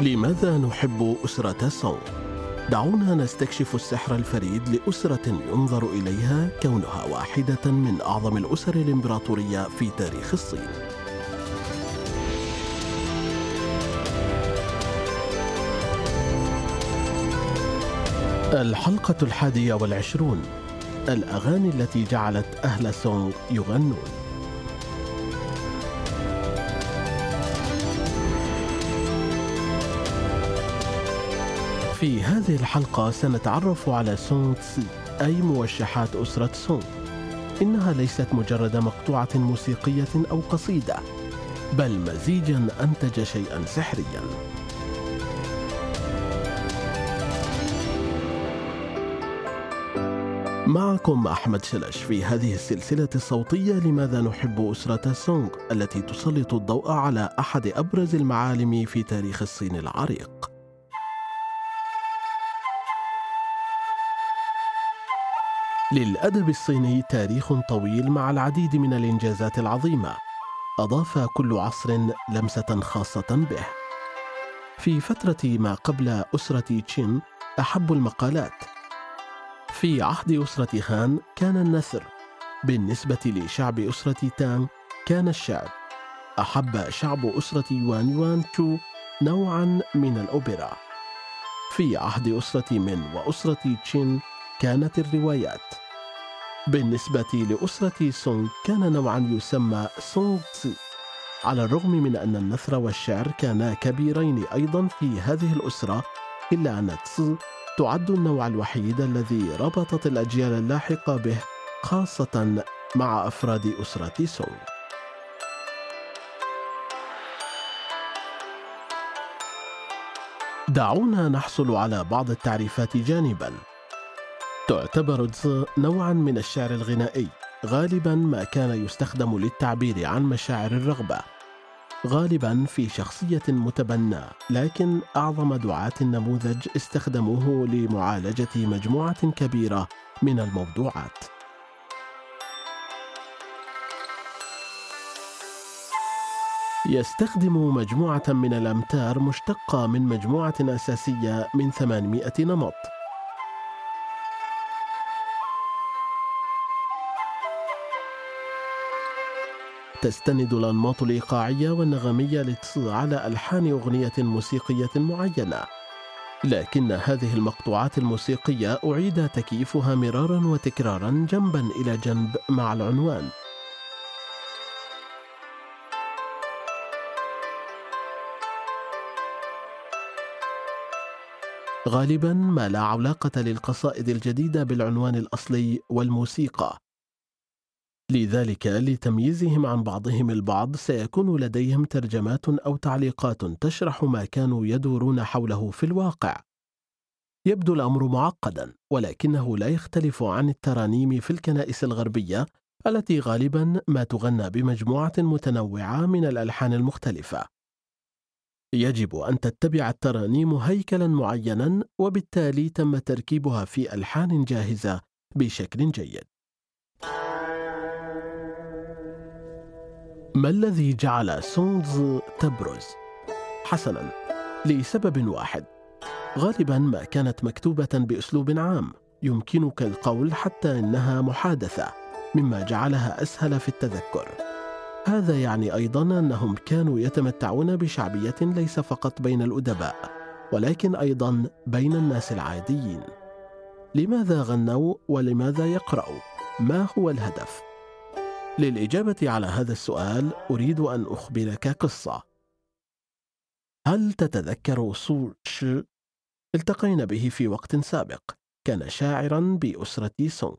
لماذا نحب أسرة سونغ؟ دعونا نستكشف السحر الفريد لأسرة ينظر إليها كونها واحدة من أعظم الأسر الإمبراطورية في تاريخ الصين. الحلقة الحادية والعشرون الأغاني التي جعلت أهل سونغ يغنون في هذه الحلقة سنتعرف على سونغ تسي أي موشحات أسرة سونغ. إنها ليست مجرد مقطوعة موسيقية أو قصيدة بل مزيجا أنتج شيئا سحريا. معكم أحمد شلش في هذه السلسلة الصوتية لماذا نحب أسرة سونغ التي تسلط الضوء على أحد أبرز المعالم في تاريخ الصين العريق. للأدب الصيني تاريخ طويل مع العديد من الإنجازات العظيمة. أضاف كل عصر لمسة خاصة به. في فترة ما قبل أسرة تشين أحب المقالات. في عهد أسرة خان كان النثر. بالنسبة لشعب أسرة تانغ كان الشعر. أحب شعب أسرة يوان يوان تو نوعا من الأوبرا. في عهد أسرة من وأسرة تشين كانت الروايات. بالنسبة لأسرة سونغ كان نوعا يسمى سونغ تسي على الرغم من أن النثر والشعر كانا كبيرين أيضا في هذه الأسرة إلا أن تسي تعد النوع الوحيد الذي ربطت الأجيال اللاحقة به خاصة مع أفراد أسرة سونغ. دعونا نحصل على بعض التعريفات جانبا. تعتبر نوعا من الشعر الغنائي غالبا ما كان يستخدم للتعبير عن مشاعر الرغبة. غالبا في شخصية متبناه لكن أعظم دعاة النموذج استخدموه لمعالجة مجموعة كبيرة من الموضوعات. يستخدم مجموعة من الأمتار مشتقة من مجموعة أساسية من 800 نمط. تستند الأنماط الإيقاعية والنغمية على ألحان أغنية موسيقية معينة. لكن هذه المقطوعات الموسيقية أعيد تكييفها مرارا وتكرارا جنبا إلى جنب مع العنوان. غالبا ما لا علاقة للقصائد الجديدة بالعنوان الأصلي والموسيقى. لذلك لتمييزهم عن بعضهم البعض سيكون لديهم ترجمات أو تعليقات تشرح ما كانوا يدورون حوله في الواقع. يبدو الأمر معقدا ولكنه لا يختلف عن الترانيم في الكنائس الغربية التي غالبا ما تغنى بمجموعة متنوعة من الألحان المختلفة. يجب أن تتبع الترانيم هيكلا معينا وبالتالي تم تركيبها في ألحان جاهزة بشكل جيد. ما الذي جعل سونز تبرز؟ حسنا لسبب واحد غالبا ما كانت مكتوبة بأسلوب عام يمكنك القول حتى إنها محادثة مما جعلها أسهل في التذكر هذا يعني أيضا أنهم كانوا يتمتعون بشعبية ليس فقط بين الأدباء ولكن أيضا بين الناس العاديين لماذا غنوا ولماذا يقرأوا؟ ما هو الهدف؟ للإجابة على هذا السؤال أريد أن أخبرك قصة. هل تتذكر سو شي؟ التقينا به في وقت سابق، كان شاعرا بأسرة سونغ.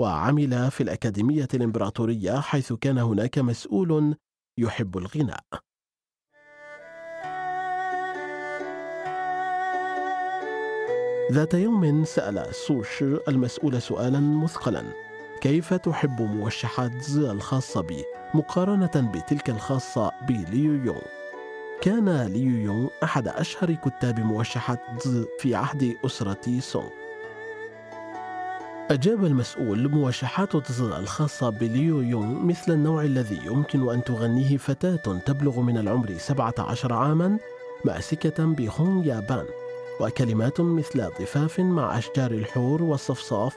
وعمل في الأكاديمية الإمبراطورية حيث كان هناك مسؤول يحب الغناء. ذات يوم سأل سو شي المسؤول سؤالا مثقلا كيف تحب موشحات زي الخاصة بي؟ مقارنة بتلك الخاصة بليو يونغ. كان ليو يونغ أحد أشهر كتاب موشحات زي في عهد أسرة سونغ. أجاب المسؤول موشحات تز الخاصة بليو يونغ مثل النوع الذي يمكن أن تغنيه فتاة تبلغ من العمر 17 عاما ماسكة بخون يابان وكلمات مثل ضفاف مع أشجار الحور والصفصاف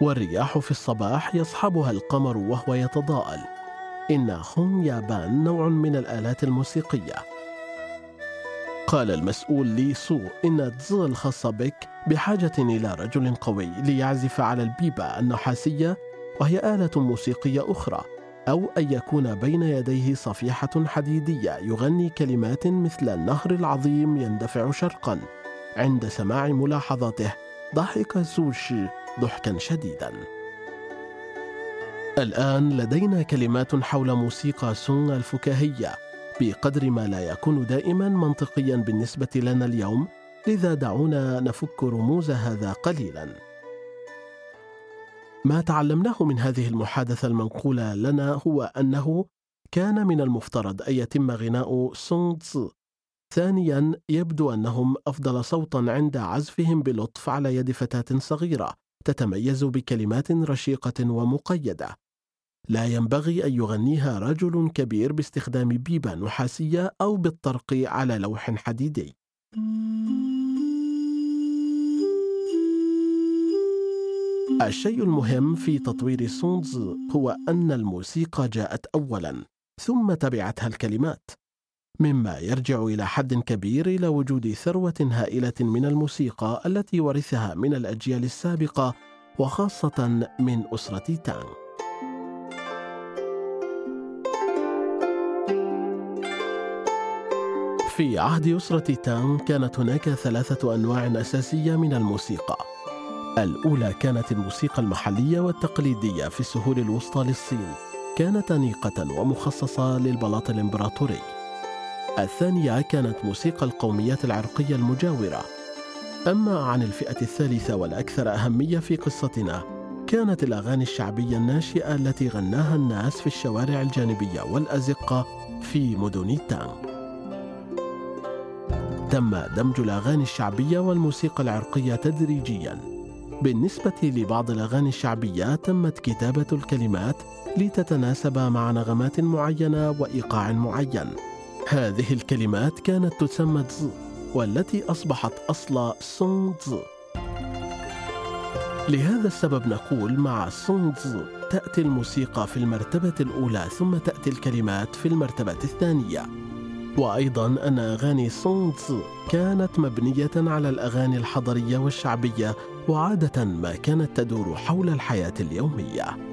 والرياح في الصباح يصحبها القمر وهو يتضاءل. إن خون يابان نوع من الآلات الموسيقية. قال المسؤول لسو إن التز الخاصة بك بحاجة إلى رجل قوي ليعزف على البيبة النحاسية وهي آلة موسيقية أخرى أو أن يكون بين يديه صفيحة حديدية يغني كلمات مثل النهر العظيم يندفع شرقا. عند سماع ملاحظاته ضحك سوشي ضحكا شديدا. الآن لدينا كلمات حول موسيقى سونغ الفكاهية بقدر ما لا يكون دائما منطقيا بالنسبة لنا اليوم لذا دعونا نفك رموز هذا قليلا. ما تعلمناه من هذه المحادثة المنقولة لنا هو أنه كان من المفترض أن يتم غناء سونغ تزو. ثانيا يبدو أنهم أفضل صوتا عند عزفهم بلطف على يد فتاة صغيرة. تتميز بكلمات رشيقة ومقيدة. لا ينبغي أن يغنيها رجل كبير باستخدام بيبة نحاسية أو بالطرق على لوح حديدي. الشيء المهم في تطوير سونز هو أن الموسيقى جاءت أولا ثم تبعتها الكلمات. مما يرجع إلى حد كبير إلى وجود ثروة هائلة من الموسيقى التي ورثها من الأجيال السابقة وخاصة من أسرة تانغ. في عهد أسرة تانغ كانت هناك ثلاثة أنواع أساسية من الموسيقى. الأولى كانت الموسيقى المحلية والتقليدية في السهول الوسطى للصين. كانت أنيقة ومخصصة للبلاط الإمبراطوري. الثانية كانت موسيقى القوميات العرقية المجاورة. أما عن الفئة الثالثة والأكثر أهمية في قصتنا كانت الأغاني الشعبية الناشئة التي غناها الناس في الشوارع الجانبية والأزقة في مدن تانغ تم دمج الأغاني الشعبية والموسيقى العرقية تدريجياً. بالنسبة لبعض الأغاني الشعبية تمت كتابة الكلمات لتتناسب مع نغمات معينة وإيقاع معين. هذه الكلمات كانت تسمى تز والتي أصبحت أصل سونغ تز لهذا السبب نقول مع سونغ تز تأتي الموسيقى في المرتبة الأولى ثم تأتي الكلمات في المرتبة الثانية. وأيضا أن أغاني سونغ تز كانت مبنية على الأغاني الحضرية والشعبية وعادة ما كانت تدور حول الحياة اليومية.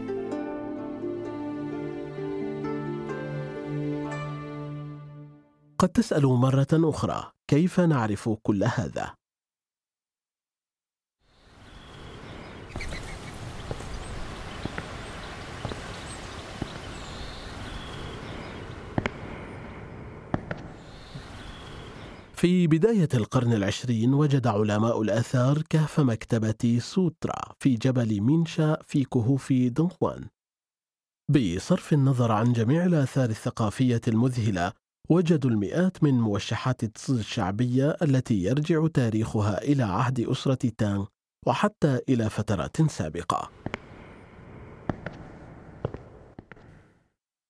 قد تسأل مرة أخرى كيف نعرف كل هذا؟ في بداية القرن العشرين وجد علماء الآثار كهف مكتبة سوترا في جبل مينشا في كهوف دونغوان بصرف النظر عن جميع الآثار الثقافية المذهلة وجدوا المئات من موشحات التز الشعبية التي يرجع تاريخها إلى عهد أسرة تانغ وحتى إلى فترات سابقة.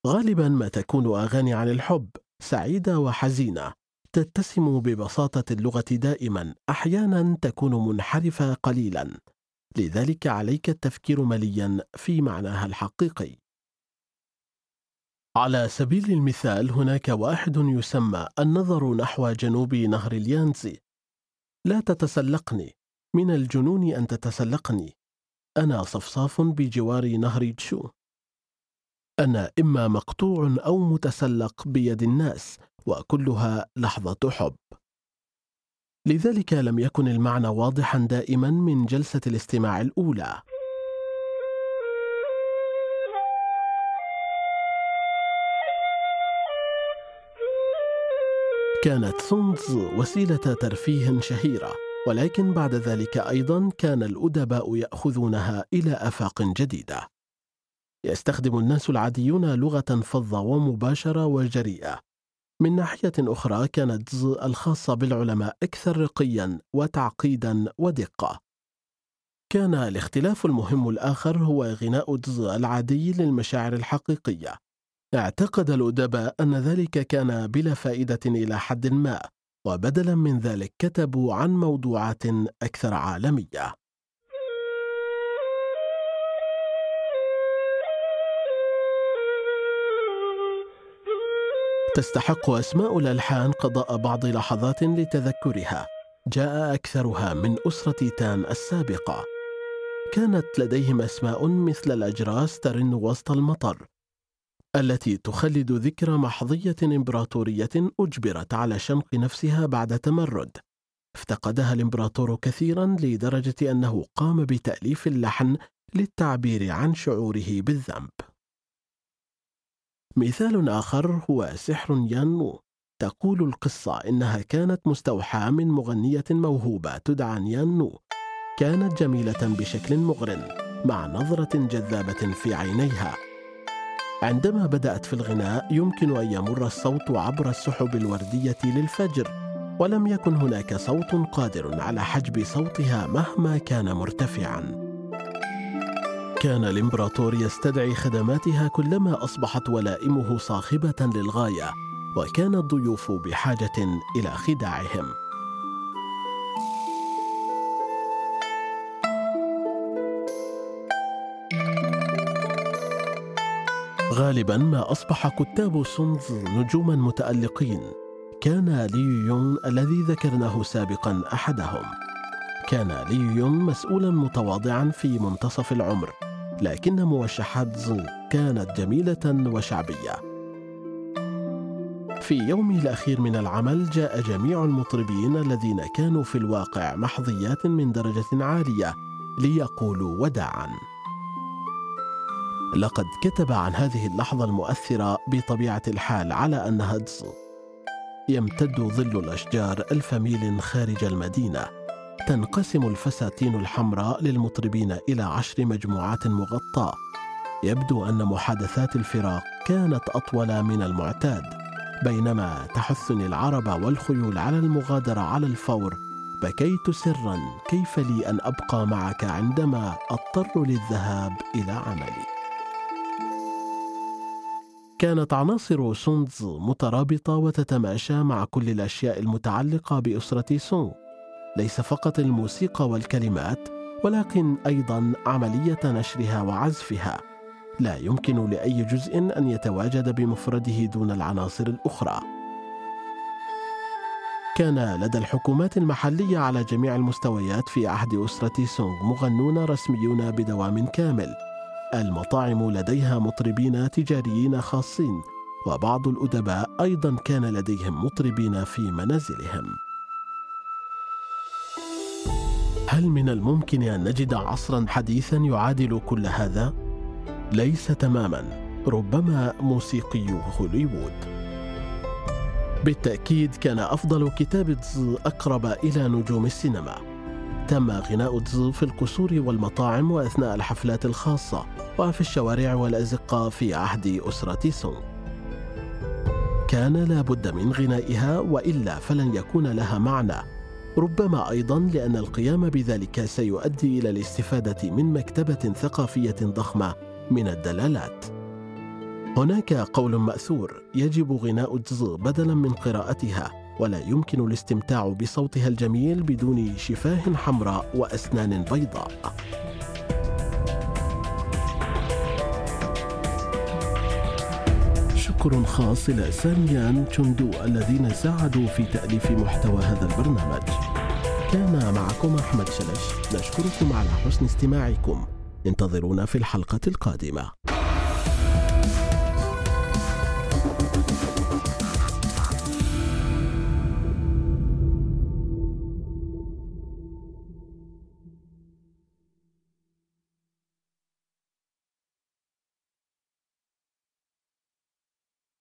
غالبا ما تكون أغاني عن الحب سعيدة وحزينة تتسم ببساطة اللغة دائما أحيانا تكون منحرفة قليلا لذلك عليك التفكير مليا في معناها الحقيقي على سبيل المثال هناك واحد يسمى النظر نحو جنوب نهر اليانزي. لا تتسلقني. من الجنون أن تتسلقني. أنا صفصاف بجوار نهر تشو. أنا إما مقطوع أو متسلق بيد الناس وكلها لحظة حب. لذلك لم يكن المعنى واضحا دائما من جلسة الاستماع الأولى. كانت سونز وسيلة ترفيه شهيرة ولكن بعد ذلك أيضا كان الأدباء يأخذونها إلى آفاق جديدة. يستخدم الناس العاديون لغة فظة ومباشرة وجريئة. من ناحية أخرى كانت الخاصة بالعلماء أكثر رقيا وتعقيدا ودقة. كان الاختلاف المهم الآخر هو غناء العادي للمشاعر الحقيقية. اعتقد الأدباء أن ذلك كان بلا فائدة إلى حد ما وبدلا من ذلك كتبوا عن موضوعات أكثر عالمية. تستحق أسماء الألحان قضاء بعض لحظات لتذكرها. جاء أكثرها من أسرة تان السابقة. كانت لديهم أسماء مثل الأجراس ترن وسط المطر. التي تخلد ذكرى محظية إمبراطورية أجبرت على شنق نفسها بعد تمرد. افتقدها الإمبراطور كثيرا لدرجة أنه قام بتأليف اللحن للتعبير عن شعوره بالذنب. مثال آخر هو سحر يانمو. تقول القصة إنها كانت مستوحاة من مغنية موهوبة تدعى نيانو كانت جميلة بشكل مغر مع نظرة جذابة في عينيها. عندما بدأت في الغناء يمكن أن يمر الصوت عبر السحب الوردية للفجر ولم يكن هناك صوت قادر على حجب صوتها مهما كان مرتفعا. كان الإمبراطور يستدعي خدماتها كلما أصبحت ولائمه صاخبة للغاية وكان الضيوف بحاجة إلى خداعهم. غالبا ما أصبح كتاب سونز نجوما متألقين. كان لي يون الذي ذكرناه سابقا أحدهم. كان لي يون مسؤولا متواضعا في منتصف العمر لكن موشحات زو كانت جميلة وشعبية. في يومه الأخير من العمل جاء جميع المطربين الذين كانوا في الواقع محظيات من درجة عالية ليقولوا وداعا. لقد كتب عن هذه اللحظة المؤثرة بطبيعة الحال على أنها دزو يمتد ظل الأشجار ألف ميل خارج المدينة تنقسم الفساتين الحمراء للمطربين إلى عشر مجموعات مغطاة. يبدو أن محادثات الفراق كانت أطول من المعتاد بينما تحثني العرب والخيول على المغادرة على الفور بكيت سرا كيف لي أن أبقى معك عندما أضطر للذهاب إلى عملي؟ كانت عناصر سونز مترابطة وتتماشى مع كل الأشياء المتعلقة بأسرة سونغ ليس فقط الموسيقى والكلمات ولكن أيضا عملية نشرها وعزفها. لا يمكن لأي جزء أن يتواجد بمفرده دون العناصر الأخرى. كان لدى الحكومات المحلية على جميع المستويات في عهد أسرة سونغ مغنون رسميون بدوام كامل. المطاعم لديها مطربين تجاريين خاصين وبعض الأدباء أيضا كان لديهم مطربين في منازلهم. هل من الممكن أن نجد عصرا حديثا يعادل كل هذا؟ ليس تماما ربما موسيقي هوليوود. بالتأكيد كان أفضل كتاب أقرب إلى نجوم السينما. تم غناء في القصور والمطاعم وأثناء الحفلات الخاصة وفي الشوارع والأزقة في عهد أسرة سونغ. كان لابد من غنائها وإلا فلن يكون لها معنى. ربما أيضا لأن القيام بذلك سيؤدي إلى الاستفادة من مكتبة ثقافية ضخمة من الدلالات. هناك قول مأثور يجب غناء الجز بدلا من قراءتها. ولا يمكن الاستمتاع بصوتها الجميل بدون شفاه حمراء وأسنان بيضاء. شكر خاص إلى ساميان تشوندو الذين ساعدوا في تأليف محتوى هذا البرنامج. كان معكم أحمد شلش. نشكركم على حسن استماعكم. انتظرونا في الحلقة القادمة.